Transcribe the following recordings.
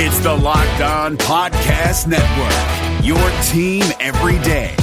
It's the Locked On Podcast Network, your team every day.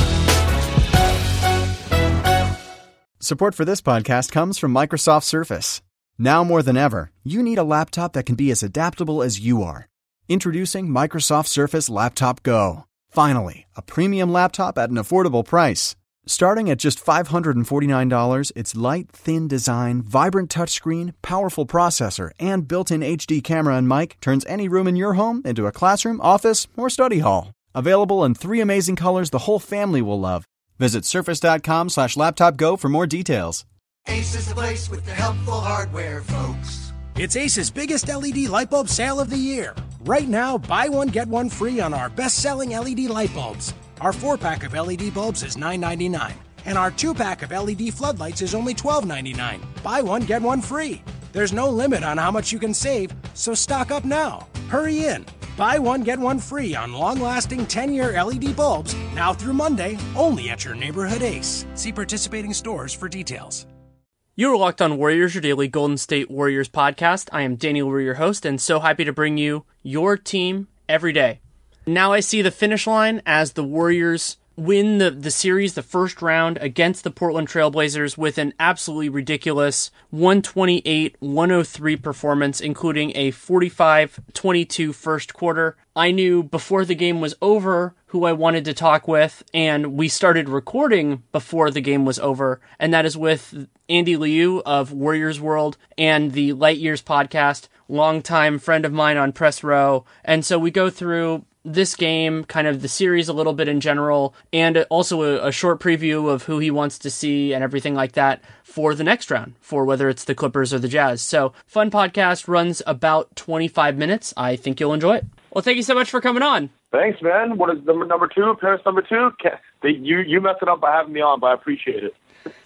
Support for this podcast comes from Microsoft Surface. Now more than ever, you need a laptop that can be as adaptable as you are. Introducing Microsoft Surface Laptop Go. Finally, a premium laptop at an affordable price. Starting at just $549, its light, thin design, vibrant touchscreen, powerful processor, and built in HD camera and mic turns any room in your home into a classroom, office, or study hall. Available in three amazing colors the whole family will love. Visit surface.com slash laptop go for more details. Ace is the place with the helpful hardware, folks. It's Ace's biggest LED light bulb sale of the year. Right now, buy one, get one free on our best selling LED light bulbs. Our four pack of LED bulbs is $9.99, and our two pack of LED floodlights is only $12.99. Buy one, get one free. There's no limit on how much you can save, so stock up now. Hurry in. Buy one, get one free on long lasting 10 year LED bulbs now through Monday, only at your neighborhood Ace. See participating stores for details. You are locked on Warriors, your daily Golden State Warriors podcast. I am Daniel Leroux, your host, and so happy to bring you your team every day. Now I see the finish line as the Warriors win the, the series, the first round against the Portland Trailblazers with an absolutely ridiculous 128 103 performance, including a 45 22 first quarter. I knew before the game was over who I wanted to talk with, and we started recording before the game was over, and that is with Andy Liu of Warriors World and the Light Years podcast, longtime friend of mine on Press Row. And so we go through this game, kind of the series a little bit in general, and also a, a, short preview of who he wants to see and everything like that for the next round, for whether it's the Clippers or the Jazz. So, fun podcast runs about 25 minutes. I think you'll enjoy it. Well, thank you so much for coming on. Thanks, man. What is number number two? Appearance number two? You you messed it up by having me on, but I appreciate it.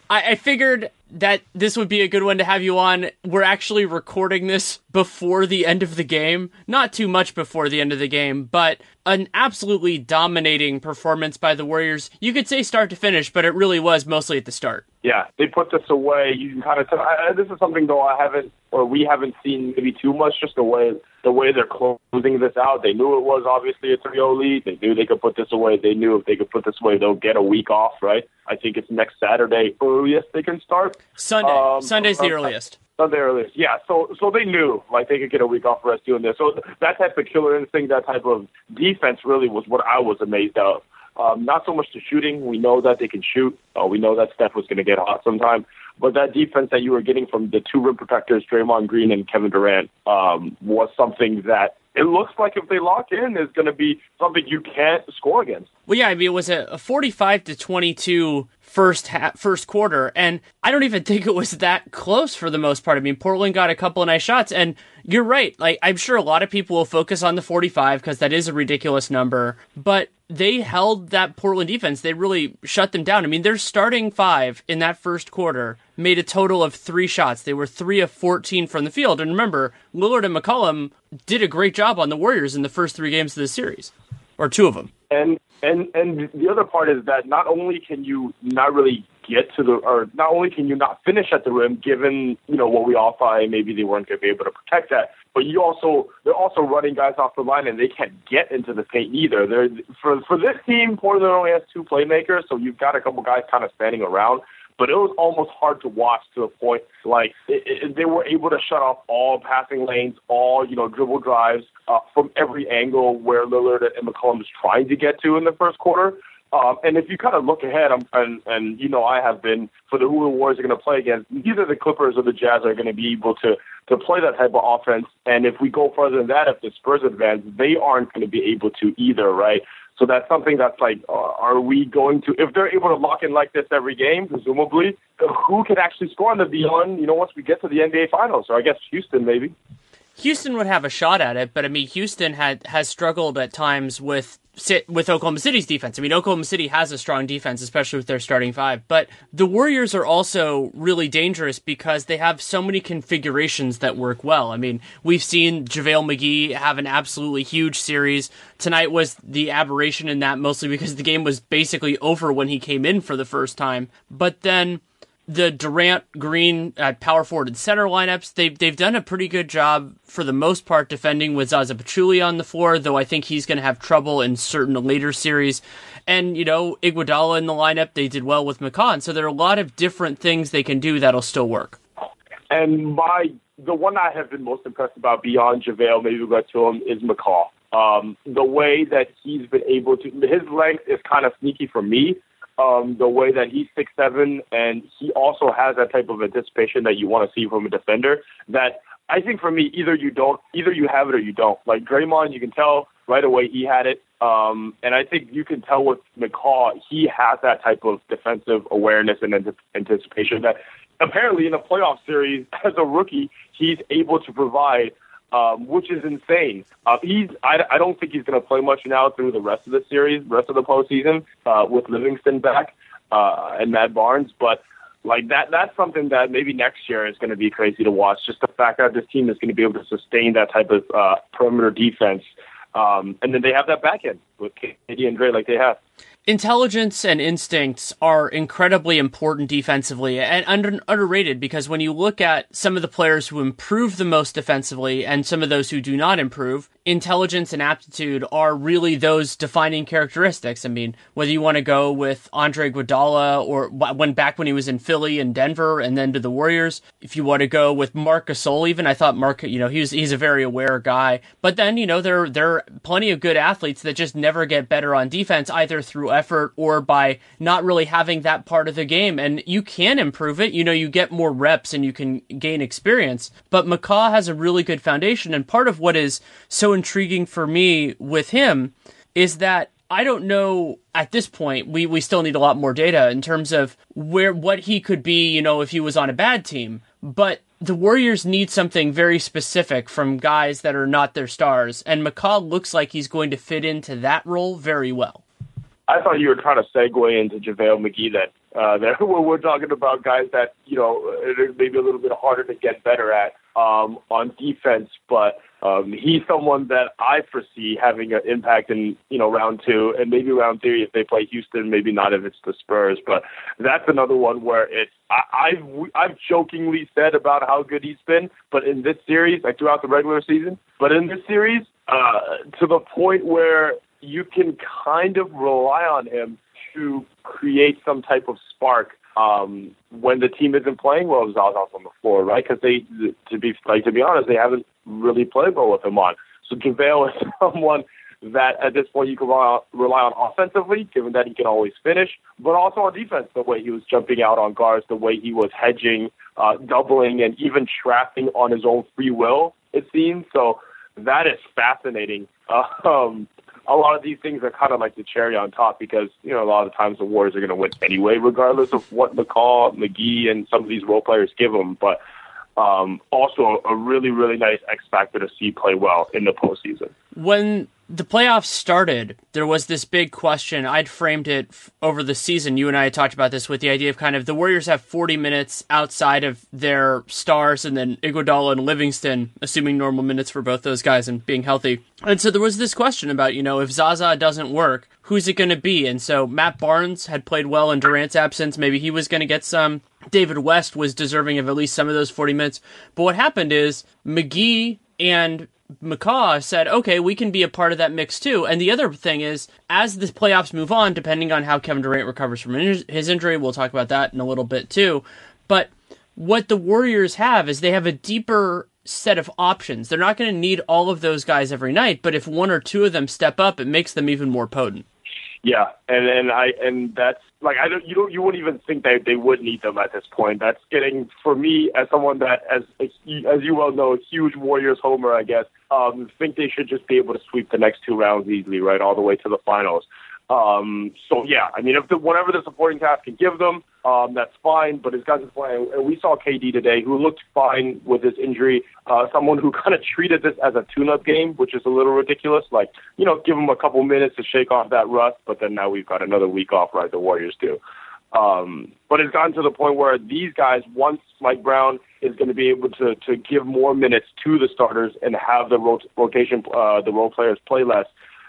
I, I figured that this would be a good one to have you on. We're actually recording this before the end of the game. Not too much before the end of the game, but an absolutely dominating performance by the Warriors. You could say start to finish, but it really was mostly at the start. Yeah, they put this away. You can kind of tell. I, this is something though I haven't, or we haven't seen maybe too much. Just the way the way they're closing this out. They knew it was obviously a 3-0 lead. They knew they could put this away. They knew if they could put this away, they'll get a week off. Right? I think it's next Saturday earliest they can start. Sunday. Um, Sunday's the earliest. Sunday earliest. Yeah. So so they knew like they could get a week off rest doing this. So that type of killer instinct, that type of defense, really was what I was amazed of. Um, not so much the shooting. We know that they can shoot. Uh, we know that Steph was going to get hot sometime. But that defense that you were getting from the two rim protectors, Draymond Green and Kevin Durant, um, was something that it looks like if they lock in is going to be something you can't score against. Well, yeah, I mean it was a, a forty-five to twenty-two first ha- first quarter, and I don't even think it was that close for the most part. I mean, Portland got a couple of nice shots, and you're right. Like I'm sure a lot of people will focus on the 45 because that is a ridiculous number, but they held that Portland defense. They really shut them down. I mean, their starting five in that first quarter made a total of three shots. They were three of 14 from the field. And remember, Lillard and McCollum did a great job on the Warriors in the first three games of the series, or two of them. And and and the other part is that not only can you not really get to the, or not only can you not finish at the rim, given you know what we all thought maybe they weren't going to be able to protect that, but you also they're also running guys off the line and they can't get into the paint either. They're for for this team, Portland only has two playmakers, so you've got a couple guys kind of standing around but it was almost hard to watch to the point like it, it, they were able to shut off all passing lanes, all you know dribble drives uh, from every angle where Lillard and McCollum was trying to get to in the first quarter. Um, and if you kind of look ahead, I'm, and, and you know I have been for the who the Warriors are going to play against, either the Clippers or the Jazz are going to be able to to play that type of offense. And if we go further than that, if the Spurs advance, they aren't going to be able to either, right? So that's something that's like, uh, are we going to, if they're able to lock in like this every game, presumably, who can actually score on the beyond, you know, once we get to the NBA Finals? Or I guess Houston, maybe. Houston would have a shot at it, but I mean, Houston had has struggled at times with with Oklahoma City's defense. I mean, Oklahoma City has a strong defense, especially with their starting five. But the Warriors are also really dangerous because they have so many configurations that work well. I mean, we've seen JaVale McGee have an absolutely huge series. Tonight was the aberration in that, mostly because the game was basically over when he came in for the first time. But then the Durant Green at power forward and center lineups, they've they've done a pretty good job for the most part defending with Zaza Pachulia on the floor, though I think he's going to have trouble in certain later series. And you know Iguodala in the lineup, they did well with McCaw, so there are a lot of different things they can do that'll still work. And my the one I have been most impressed about beyond JaVale, maybe we'll get to him, is McCaw. Um, the way that he's been able to, his length is kind of sneaky for me um, the way that he's six seven, and he also has that type of anticipation that you want to see from a defender. That I think for me, either you don't, either you have it or you don't. Like Draymond, you can tell right away he had it, um, and I think you can tell with McCaw, he has that type of defensive awareness and anticipation that apparently in a playoff series as a rookie, he's able to provide um, which is insane. Uh, he's I, I don't think he's going to play much now through the rest of the series, rest of the postseason uh, with Livingston back uh, and Matt Barnes, but. Like that, that's something that maybe next year is going to be crazy to watch. Just the fact that this team is going to be able to sustain that type of uh, perimeter defense, um, and then they have that back end with KD and Dre like they have intelligence and instincts are incredibly important defensively and under, underrated because when you look at some of the players who improve the most defensively and some of those who do not improve, intelligence and aptitude are really those defining characteristics. I mean, whether you want to go with Andre Iguodala or when back when he was in Philly and Denver and then to the Warriors, if you want to go with Marc Gasol, even I thought Mark, you know, he was he's a very aware guy. But then you know there there are plenty of good athletes that just never get better on defense either through effort or by not really having that part of the game. And you can improve it. You know, you get more reps and you can gain experience. But McCaw has a really good foundation. And part of what is so intriguing for me with him is that I don't know at this point. We we still need a lot more data in terms of where what he could be. You know, if he was on a bad team, but the Warriors need something very specific from guys that are not their stars, and McCaw looks like he's going to fit into that role very well. I thought you were trying to segue into JaVale McGee that uh, that we're talking about guys that you know maybe a little bit harder to get better at um, on defense, but um, he's someone that I foresee having an impact in you know round two and maybe round three if they play Houston, maybe not if it's the Spurs, but that's another one where it's I, I've I've jokingly said about how good he's been, but in this series, like throughout the regular season, but in this series, uh, to the point where you can kind of rely on him to create some type of spark um, when the team isn't playing well. Zaza's on the floor, right? Because they, to be like to be honest, they haven't really played well with him on. So JaVale is someone that at this point you can rely on offensively, given that he can always finish, but also on defense, the way he was jumping out on guards, the way he was hedging, uh, doubling, and even trapping on his own free will, it seems. So that is fascinating. Um, a lot of these things are kind of like the cherry on top because you know a lot of the times the Warriors are going to win anyway, regardless of what McCaw, McGee, and some of these role players give them. But um, also a really really nice X factor to see play well in the postseason. When the playoffs started, there was this big question. I'd framed it f- over the season. You and I had talked about this with the idea of kind of the Warriors have 40 minutes outside of their stars, and then Iguodala and Livingston, assuming normal minutes for both those guys and being healthy. And so there was this question about, you know, if Zaza doesn't work, who's it going to be? And so Matt Barnes had played well in Durant's absence. Maybe he was going to get some. David West was deserving of at least some of those 40 minutes. But what happened is McGee and McCaw said, okay, we can be a part of that mix too. And the other thing is, as the playoffs move on, depending on how Kevin Durant recovers from his injury, we'll talk about that in a little bit too. But what the Warriors have is they have a deeper set of options. They're not going to need all of those guys every night, but if one or two of them step up, it makes them even more potent. Yeah, and and I and that's like I don't you don't you wouldn't even think that they would need them at this point. That's getting for me as someone that as as you well know, huge Warriors homer, I guess. Um, think they should just be able to sweep the next two rounds easily, right, all the way to the finals. Um, so yeah, I mean, if the, whatever the supporting cast can give them, um, that's fine. But as guys are playing, and we saw KD today, who looked fine with his injury. Uh, someone who kind of treated this as a tune-up game, which is a little ridiculous. Like, you know, give him a couple minutes to shake off that rust, but then now we've got another week off, right? The Warriors do. Um, but it's gotten to the point where these guys, once Mike Brown is going to be able to to give more minutes to the starters and have the rot- rotation, uh, the role players play less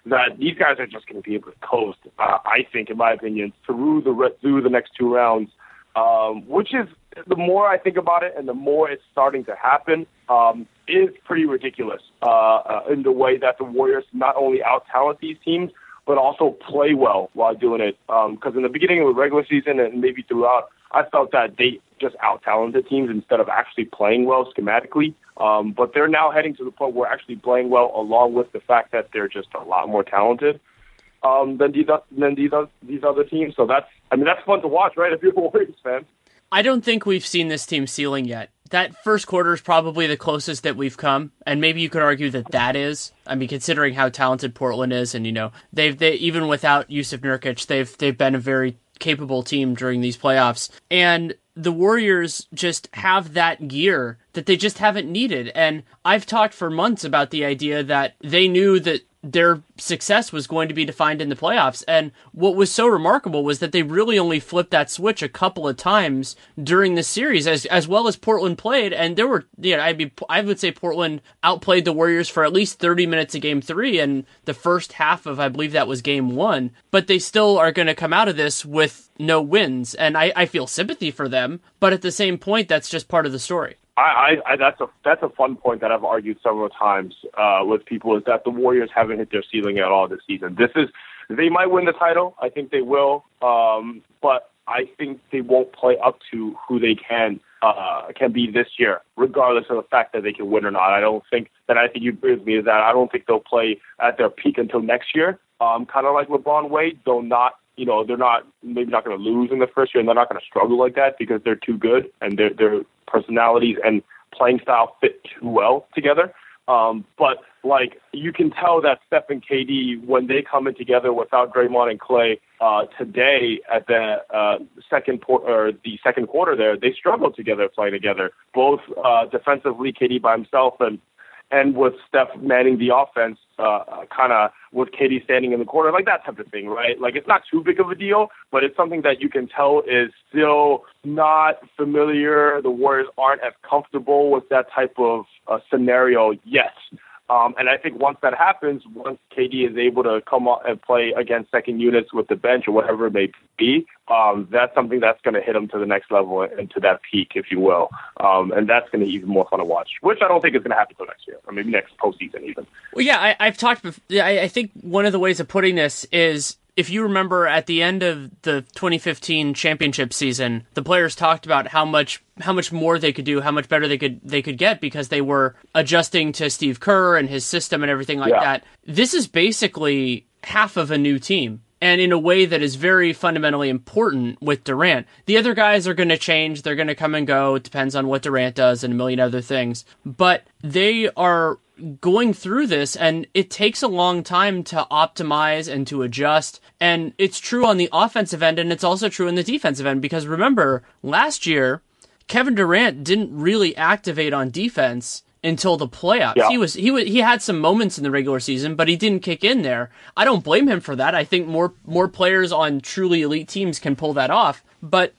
that these guys are just going to be able to coast. Uh, I think, in my opinion, through the re- through the next two rounds, um, which is the more I think about it and the more it's starting to happen, um, is pretty ridiculous uh, uh, in the way that the Warriors not only out talent these teams, but also play well while doing it. Because um, in the beginning of the regular season and maybe throughout, I felt that they just out talented teams instead of actually playing well schematically. Um, but they're now heading to the point where actually playing well, along with the fact that they're just a lot more talented um, than these than these these other teams. So that's I mean that's fun to watch, right? If you're a Warriors fan. I don't think we've seen this team ceiling yet. That first quarter is probably the closest that we've come, and maybe you could argue that that is. I mean, considering how talented Portland is, and you know they've they even without Jusuf Nurkic, they've they've been a very capable team during these playoffs, and the Warriors just have that gear that they just haven't needed. And I've talked for months about the idea that they knew that their success was going to be defined in the playoffs. And what was so remarkable was that they really only flipped that switch a couple of times during the series, as as well as Portland played. And there were, you know, I mean, I would say Portland outplayed the Warriors for at least thirty minutes of Game Three and the first half of, I believe that was Game One. But they still are going to come out of this with no wins, and I, I feel sympathy for them. But at the same point, that's just part of the story. I, I, that's a that's a fun point that I've argued several times uh, with people is that the Warriors haven't hit their ceiling at all this season. This is they might win the title. I think they will, um, but I think they won't play up to who they can uh, can be this year, regardless of the fact that they can win or not. I don't think that I think you agree with me that I don't think they'll play at their peak until next year. Um, kind of like LeBron Wade, though not you know they're not maybe not going to lose in the first year, and they're not going to struggle like that because they're too good and their their personalities and playing style fit too well together. Um, but like you can tell that Steph and KD when they come in together without Draymond and Clay uh, today at the uh, second por- or the second quarter there, they struggled together playing together. Both uh, defensively, KD by himself and and with Steph manning the offense, uh, kind of with KD standing in the corner, like that type of thing, right? Like it's not too big of a deal, but it's something that you can tell is still not familiar. The Warriors aren't as comfortable with that type of uh, scenario yet. Um, and I think once that happens, once KD is able to come up and play against second units with the bench or whatever it may be, um, that's something that's going to hit him to the next level and to that peak, if you will. Um, and that's going to be even more fun to watch, which I don't think is going to happen until next year, or maybe next postseason even. Well, yeah, I, I've talked. Before, I, I think one of the ways of putting this is if you remember at the end of the 2015 championship season, the players talked about how much how much more they could do, how much better they could they could get because they were adjusting to Steve Kerr and his system and everything like yeah. that. This is basically half of a new team and in a way that is very fundamentally important with Durant. The other guys are going to change, they're going to come and go. It depends on what Durant does and a million other things. But they are going through this and it takes a long time to optimize and to adjust. And it's true on the offensive end and it's also true in the defensive end because remember, last year, Kevin Durant didn't really activate on defense until the playoffs. Yeah. He was he was he had some moments in the regular season, but he didn't kick in there. I don't blame him for that. I think more more players on truly elite teams can pull that off, but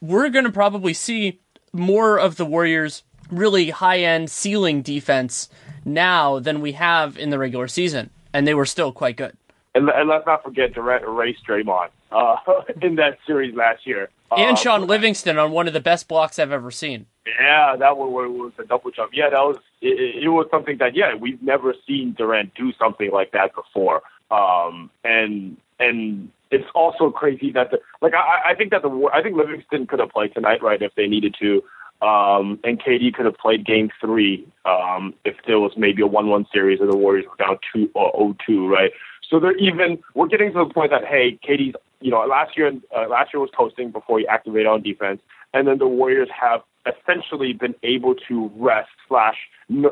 we're going to probably see more of the Warriors really high-end ceiling defense now than we have in the regular season, and they were still quite good. And, and let's not forget Durant erased Draymond uh, in that series last year. And uh, Shaun Livingston on one of the best blocks I've ever seen. Yeah, that one was a double jump. Yeah, that was it, it was something that yeah we've never seen Durant do something like that before. Um, and and it's also crazy that the like I, I think that the I think Livingston could have played tonight right if they needed to. Um, and KD could have played game three um, if there was maybe a 1 1 series and the Warriors were down 2 or uh, 0 2, right? So they're even, we're getting to the point that, hey, KD's, you know, last year, uh, last year was coasting before he activated on defense. And then the Warriors have essentially been able to rest slash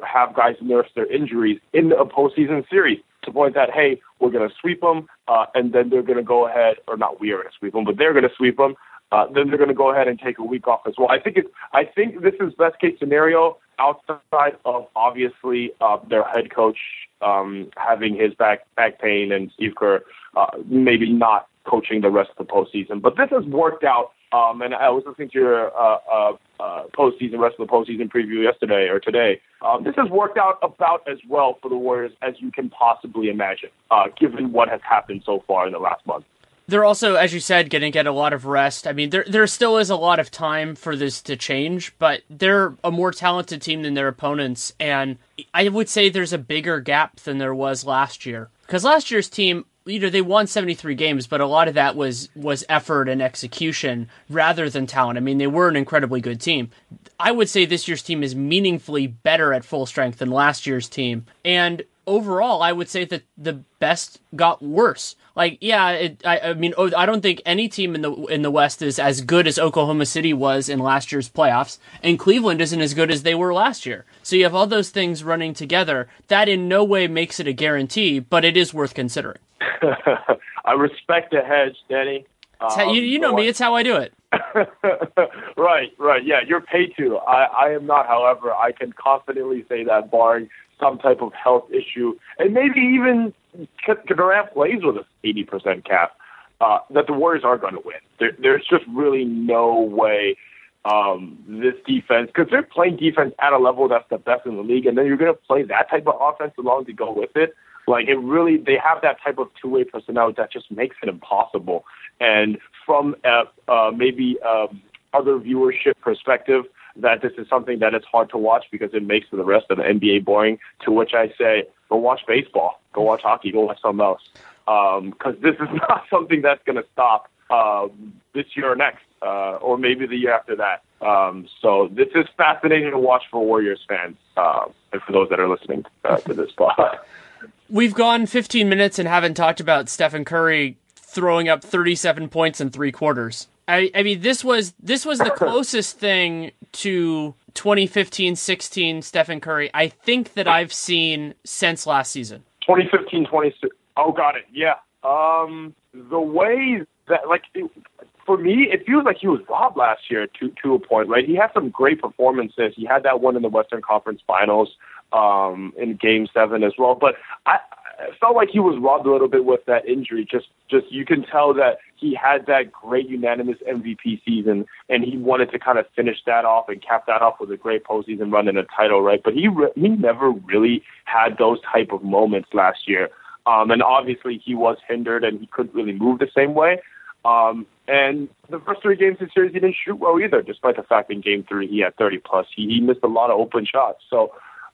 have guys nurse their injuries in a postseason series to point that hey we're going to sweep them uh, and then they're going to go ahead or not we are going to sweep them but they're going to sweep them uh, then they're going to go ahead and take a week off as well. I think it's, I think this is best case scenario outside of obviously uh, their head coach um, having his back back pain and Steve Kerr uh, maybe not coaching the rest of the postseason. But this has worked out. Um, and I was listening to your uh, uh, uh, postseason, rest of the postseason preview yesterday or today. Um, this has worked out about as well for the Warriors as you can possibly imagine, uh, given what has happened so far in the last month. They're also, as you said, going to get a lot of rest. I mean, there there still is a lot of time for this to change, but they're a more talented team than their opponents, and I would say there's a bigger gap than there was last year. Because last year's team, you know, they won 73 games, but a lot of that was was effort and execution rather than talent. I mean, they were an incredibly good team. I would say this year's team is meaningfully better at full strength than last year's team, and overall, I would say that the best got worse. Like, yeah, it, I, I mean, oh, I don't think any team in the in the West is as good as Oklahoma City was in last year's playoffs, and Cleveland isn't as good as they were last year. So you have all those things running together. That in no way makes it a guarantee, but it is worth considering. I respect the hedge, Danny. Um, you, you know me; it's how I do it. right, right. Yeah, you're paid to. I, I am not. However, I can confidently say that, barring some type of health issue, and maybe even Durant plays with a 80% cap, uh, that the Warriors are going to win. There, there's just really no way um, this defense, because they're playing defense at a level that's the best in the league, and then you're going to play that type of offense along to go with it. Like it really, they have that type of two-way personnel that just makes it impossible. And from a, uh, maybe um, other viewership perspective, that this is something that it's hard to watch because it makes the rest of the NBA boring. To which I say, go watch baseball, go watch hockey, go watch something else, because um, this is not something that's going to stop um, this year or next, uh, or maybe the year after that. Um, so this is fascinating to watch for Warriors fans uh, and for those that are listening uh, to this spot. We've gone 15 minutes and haven't talked about Stephen Curry throwing up 37 points in three quarters. I, I mean, this was this was the closest thing to 2015-16 Stephen Curry I think that I've seen since last season. 2015, 26. Oh, got it. Yeah. Um, the way that like it, for me, it feels like he was robbed last year to to a point. Right? He had some great performances. He had that one in the Western Conference Finals um, in Game Seven as well. But I felt like he was robbed a little bit with that injury. Just, just you can tell that he had that great unanimous MVP season, and he wanted to kind of finish that off and cap that off with a great postseason run and a title, right? But he re- he never really had those type of moments last year, um, and obviously he was hindered and he couldn't really move the same way. Um, and the first three games of the series, he didn't shoot well either, despite the fact in game three he had 30 plus. He, he missed a lot of open shots. So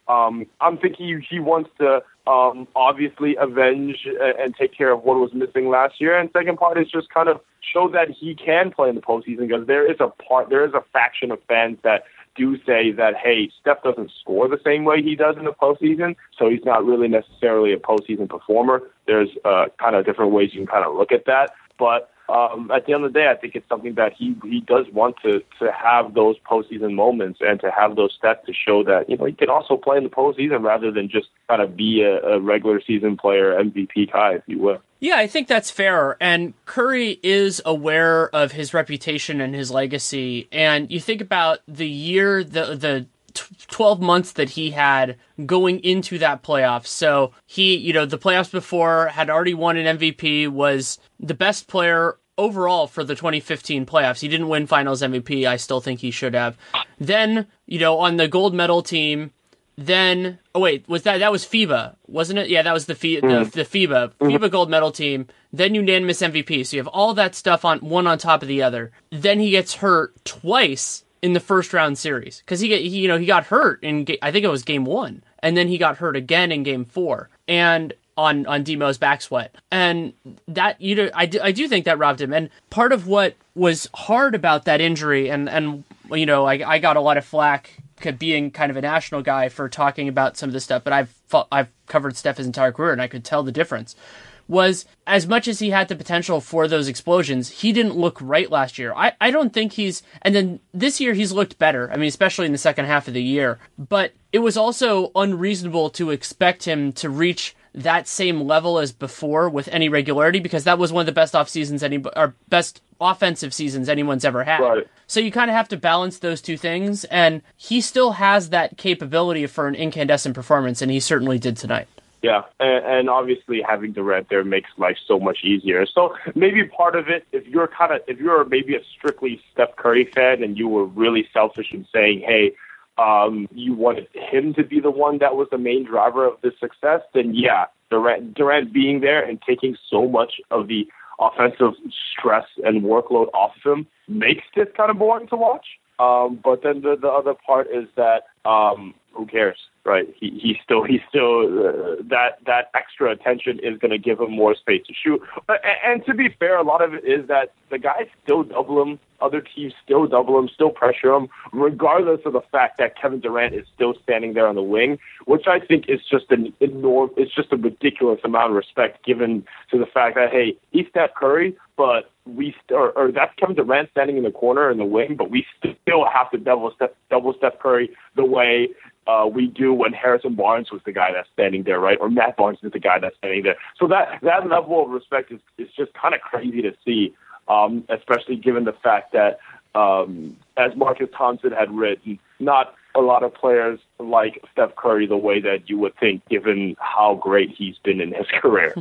um, I'm thinking he wants to um, obviously avenge and take care of what was missing last year. And second part is just kind of show that he can play in the postseason because there is a part, there is a faction of fans that do say that hey, Steph doesn't score the same way he does in the postseason, so he's not really necessarily a postseason performer. There's uh, kind of different ways you can kind of look at that, but um, at the end of the day, I think it's something that he he does want to to have those postseason moments and to have those stats to show that you know he can also play in the postseason rather than just kind of be a, a regular season player, MVP guy, if you will. Yeah, I think that's fair. And Curry is aware of his reputation and his legacy. And you think about the year, the the 12 months that he had going into that playoff. So he, you know, the playoffs before had already won an MVP, was the best player overall for the 2015 playoffs. He didn't win finals MVP. I still think he should have. Then, you know, on the gold medal team, then oh wait, was that that was FIBA, wasn't it? Yeah, that was the FIBA, mm. the, the FIBA mm. FIBA gold medal team. Then unanimous MVP. So you have all that stuff on one on top of the other. Then he gets hurt twice in the first round series. Because he, he, you know he got hurt in I think it was game one, and then he got hurt again in game four, and on on D-Mo's back sweat, and that you know I do, I do think that robbed him. And part of what was hard about that injury, and and you know I I got a lot of flack being kind of a national guy for talking about some of this stuff, but I've I've covered Steph his entire career, and I could tell the difference was as much as he had the potential for those explosions, he didn't look right last year. I, I don't think he's, and then this year he's looked better. I mean, especially in the second half of the year. But it was also unreasonable to expect him to reach that same level as before with any regularity because that was one of the best off seasons any or best offensive seasons anyone's ever had. Right. So you kind of have to balance those two things and he still has that capability for an incandescent performance and he certainly did tonight. Yeah, and, and obviously having Durant there makes life so much easier. So maybe part of it, if you're kind of, if you're maybe a strictly Steph Curry fan and you were really selfish in saying, hey, um, you wanted him to be the one that was the main driver of this success, then yeah, Durant, Durant being there and taking so much of the offensive stress and workload off of him makes this kind of boring to watch. Um, but then the, the other part is that um, who cares, right? He he still he's still uh, that that extra attention is going to give him more space to shoot. And, and to be fair, a lot of it is that the guys still double him. Other teams still double him, still pressure him, regardless of the fact that Kevin Durant is still standing there on the wing, which I think is just an enormous, it's just a ridiculous amount of respect given to the fact that hey, he's Steph Curry, but we st- or, or that's Kevin Durant standing in the corner in the wing, but we still have to double Steph, double Steph Curry the way uh, we do when Harrison Barnes was the guy that's standing there, right? Or Matt Barnes is the guy that's standing there. So that that level of respect is is just kind of crazy to see, um, especially given the fact that, um, as Marcus Thompson had written, not a lot of players like Steph Curry the way that you would think, given how great he's been in his career.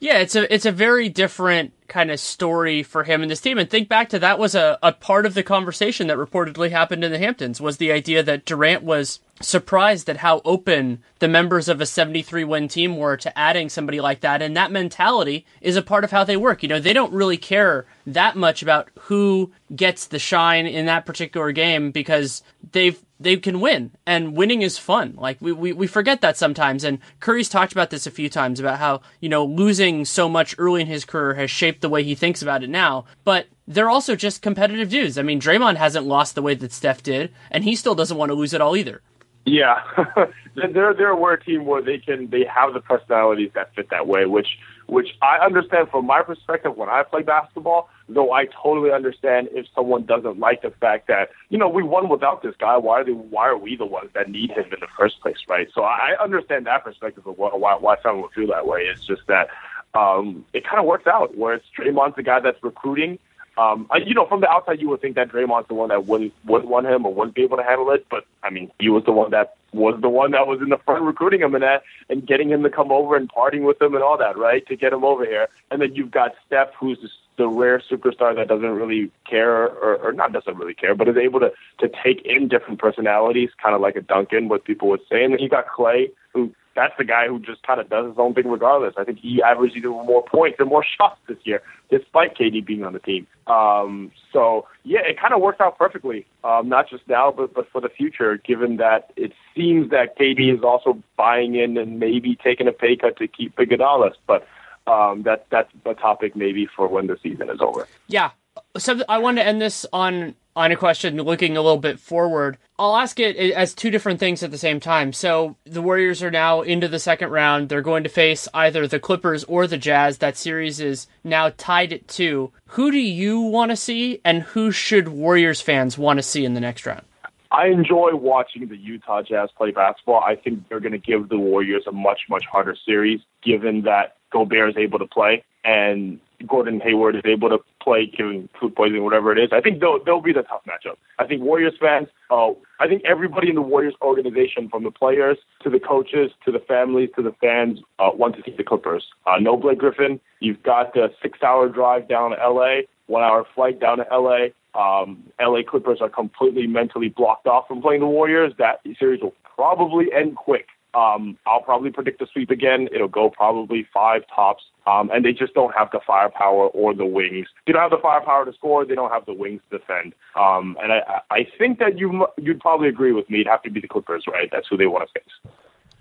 Yeah, it's a it's a very different kind of story for him and this team. And think back to that was a, a part of the conversation that reportedly happened in the Hamptons was the idea that Durant was surprised at how open the members of a 73 win team were to adding somebody like that. And that mentality is a part of how they work. You know, they don't really care that much about who gets the shine in that particular game because they've they can win and winning is fun. Like we, we, we forget that sometimes. And Curry's talked about this a few times about how, you know, losing so much early in his career has shaped the way he thinks about it now. But they're also just competitive dudes. I mean, Draymond hasn't lost the way that Steph did, and he still doesn't want to lose it all either. Yeah, they're they're a team where they can they have the personalities that fit that way, which which I understand from my perspective when I play basketball. Though I totally understand if someone doesn't like the fact that you know we won without this guy. Why are they? Why are we the ones that need him in the first place, right? So I understand that perspective of why why someone would feel that way. It's just that um, it kind of works out where it's Draymond's the guy that's recruiting um, you know, from the outside, you would think that Draymond's the one that wouldn't wouldn't want him or wouldn't be able to handle it. But I mean, he was the one that was the one that was in the front recruiting him and that and getting him to come over and partying with him and all that, right? To get him over here. And then you've got Steph, who's the rare superstar that doesn't really care or, or not doesn't really care, but is able to to take in different personalities, kind of like a Duncan, what people would say. And then you got Clay, who that's the guy who just kind of does his own thing regardless. I think he averaged even more points and more shots this year, despite KD being on the team. Um, so yeah, it kind of worked out perfectly, um, not just now, but but for the future. Given that it seems that KD is also buying in and maybe taking a pay cut to keep Iguodala, but um, that that's a topic maybe for when the season is over. Yeah. So I want to end this on on a question looking a little bit forward. I'll ask it as two different things at the same time. So the Warriors are now into the second round. They're going to face either the Clippers or the Jazz. That series is now tied at two. Who do you want to see, and who should Warriors fans want to see in the next round? I enjoy watching the Utah Jazz play basketball. I think they're going to give the Warriors a much, much harder series, given that Gobert is able to play and Gordon Hayward is able to play, given food poisoning, whatever it is. I think they'll they'll be the tough matchup. I think Warriors fans, uh, I think everybody in the Warriors organization, from the players to the coaches to the families to the fans, uh, want to see the Clippers. Uh, no Blake Griffin. You've got the six-hour drive down to LA, one-hour flight down to LA. Um, LA Clippers are completely mentally blocked off from playing the Warriors. That series will probably end quick. Um, I'll probably predict a sweep again. It'll go probably five tops. Um, and they just don't have the firepower or the wings. They don't have the firepower to score. They don't have the wings to defend. Um, and I, I think that you you'd probably agree with me. It'd have to be the Clippers, right? That's who they want to face.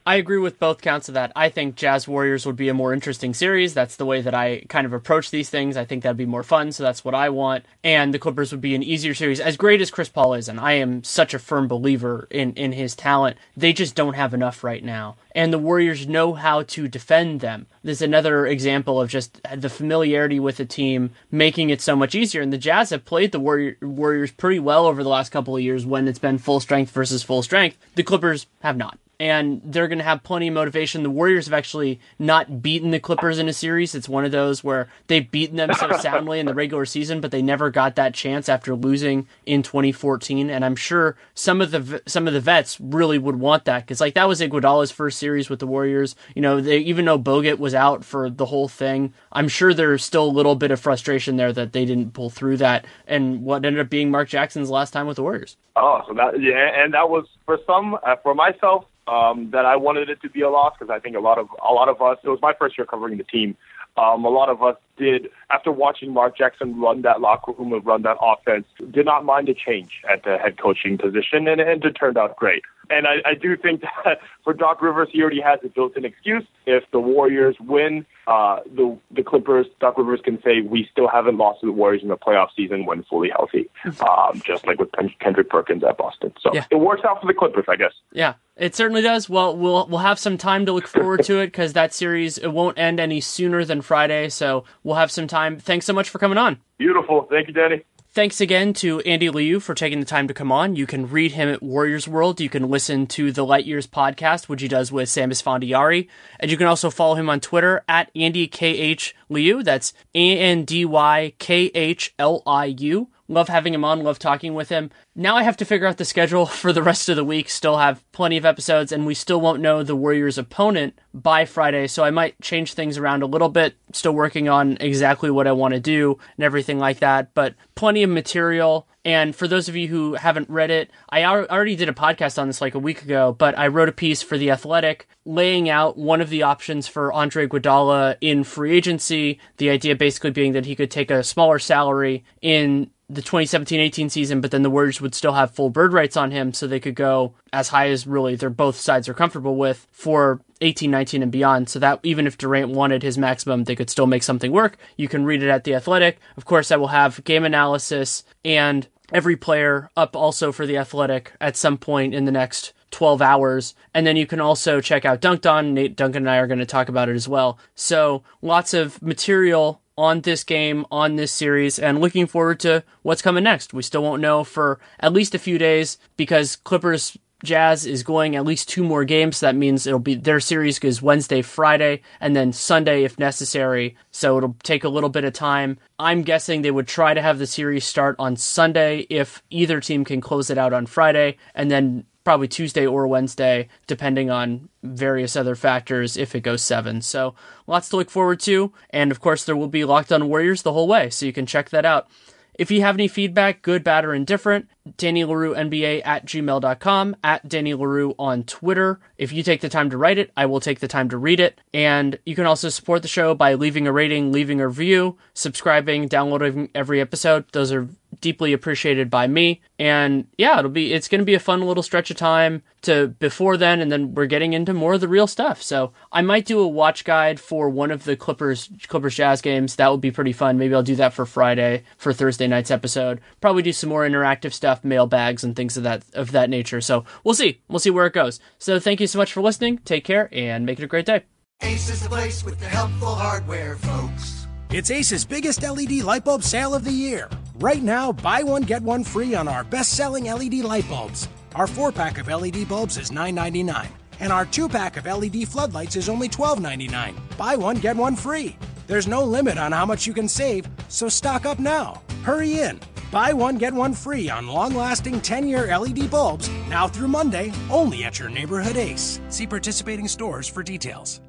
I agree with both counts of that. I think Jazz Warriors would be a more interesting series. That's the way that I kind of approach these things. I think that'd be more fun, so that's what I want. And the Clippers would be an easier series. As great as Chris Paul is, and I am such a firm believer in, in his talent, they just don't have enough right now. And the Warriors know how to defend them. This is another example of just the familiarity with the team making it so much easier. And the Jazz have played the Warrior, Warriors pretty well over the last couple of years when it's been full strength versus full strength. The Clippers have not and they're going to have plenty of motivation. The Warriors have actually not beaten the Clippers in a series. It's one of those where they've beaten them so soundly in the regular season, but they never got that chance after losing in 2014. And I'm sure some of the some of the vets really would want that because like that was Iguodala's first series with the Warriors. You know, they even though Bogut was out for the whole thing, I'm sure there's still a little bit of frustration there that they didn't pull through that. And what ended up being Mark Jackson's last time with the Warriors. Oh, so that yeah, and that was for some uh, for myself um, that I wanted it to be a loss because I think a lot of a lot of us. It was my first year covering the team. Um, a lot of us did, after watching Mark Jackson run that locker room and run that offense, did not mind a change at the head coaching position, and, and it turned out great. And I, I do think that for Doc Rivers, he already has a built-in excuse. If the Warriors win, uh, the the Clippers, Doc Rivers can say we still haven't lost to the Warriors in the playoff season when fully healthy, um, just like with Kendrick Perkins at Boston. So Yeah. it works out for the Clippers, I guess. Yeah, it certainly does. Well, we'll we'll have some time to look forward to it because that series it won't end any sooner than Friday, so we'll have some time. Thanks so much for coming on. Beautiful. Thank you, Danny. Thanks again to Andy Liu for taking the time to come on. You can read him at Warriors World. You can listen to the Light Years podcast, which he does with Sam Esfandiari. And you can also follow him on Twitter at Andy KH Liu. That's A N D Y K H L I U. Love having him on, love talking with him. Now I have to figure out the schedule for the rest of the week. Still have plenty of episodes, and we still won't know the Warriors' opponent by Friday, so I might change things around a little bit. Still working on exactly what I want to do and everything like that, but plenty of material. And for those of you who haven't read it, I already did a podcast on this like a week ago, but I wrote a piece for The Athletic laying out one of the options for Andre Iguodala in free agency. The idea basically being that he could take a smaller salary in the 2017-18 season, but then the Warriors would still have full bird rights on him, so they could go as high as really they're both sides are comfortable with for 18, 19, and beyond. So that even if Durant wanted his maximum, they could still make something work. You can read it at the Athletic. Of course, I will have game analysis and every player up also for the Athletic at some point in the next 12 hours. And then you can also check out Dunked On. Nate Duncan and I are going to talk about it as well. So lots of material on this game, on this series, and looking forward to what's coming next. We still won't know for at least a few days because Clippers Jazz is going at least two more games. So that means it'll be their series is Wednesday, Friday, and then Sunday if necessary. So it'll take a little bit of time. I'm guessing they would try to have the series start on Sunday if either team can close it out on Friday, and then probably Tuesday or Wednesday, depending on various other factors if it goes seven. So lots to look forward to. And of course, there will be Locked On Warriors the whole way, so you can check that out. If you have any feedback, good, bad, or indifferent, Danny Leroux NBA at gmail.com, at Danny Leroux on Twitter. If you take the time to write it, I will take the time to read it. And you can also support the show by leaving a rating, leaving a review, subscribing, downloading every episode. Those are deeply appreciated by me. And yeah, it'll be it's going to be a fun little stretch of time to before then and then we're getting into more of the real stuff. So, I might do a watch guide for one of the Clippers Clippers Jazz games. That would be pretty fun. Maybe I'll do that for Friday for Thursday night's episode. Probably do some more interactive stuff, mailbags and things of that of that nature. So, we'll see. We'll see where it goes. So, thank you so much for listening. Take care and make it a great day. Ace is the place with the helpful hardware, folks. It's Ace's biggest LED light bulb sale of the year. Right now, buy one, get one free on our best selling LED light bulbs. Our four pack of LED bulbs is $9.99, and our two pack of LED floodlights is only $12.99. Buy one, get one free. There's no limit on how much you can save, so stock up now. Hurry in. Buy one, get one free on long lasting 10 year LED bulbs now through Monday, only at your neighborhood Ace. See participating stores for details.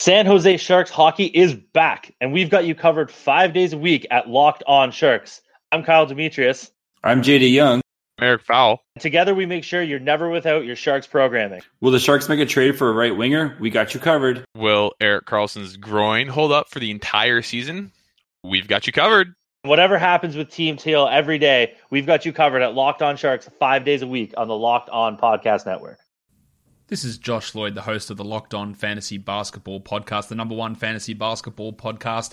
San Jose Sharks hockey is back, and we've got you covered five days a week at Locked On Sharks. I'm Kyle Demetrius. I'm JD Young. Eric Fowl. Together, we make sure you're never without your Sharks programming. Will the Sharks make a trade for a right winger? We got you covered. Will Erik Karlsson's groin hold up for the entire season? We've got you covered. Whatever happens with Team Teal every day, we've got you covered at Locked On Sharks five days a week on the Locked On Podcast Network. This is Josh Lloyd, the host of the Locked On Fantasy Basketball Podcast, the number one fantasy basketball podcast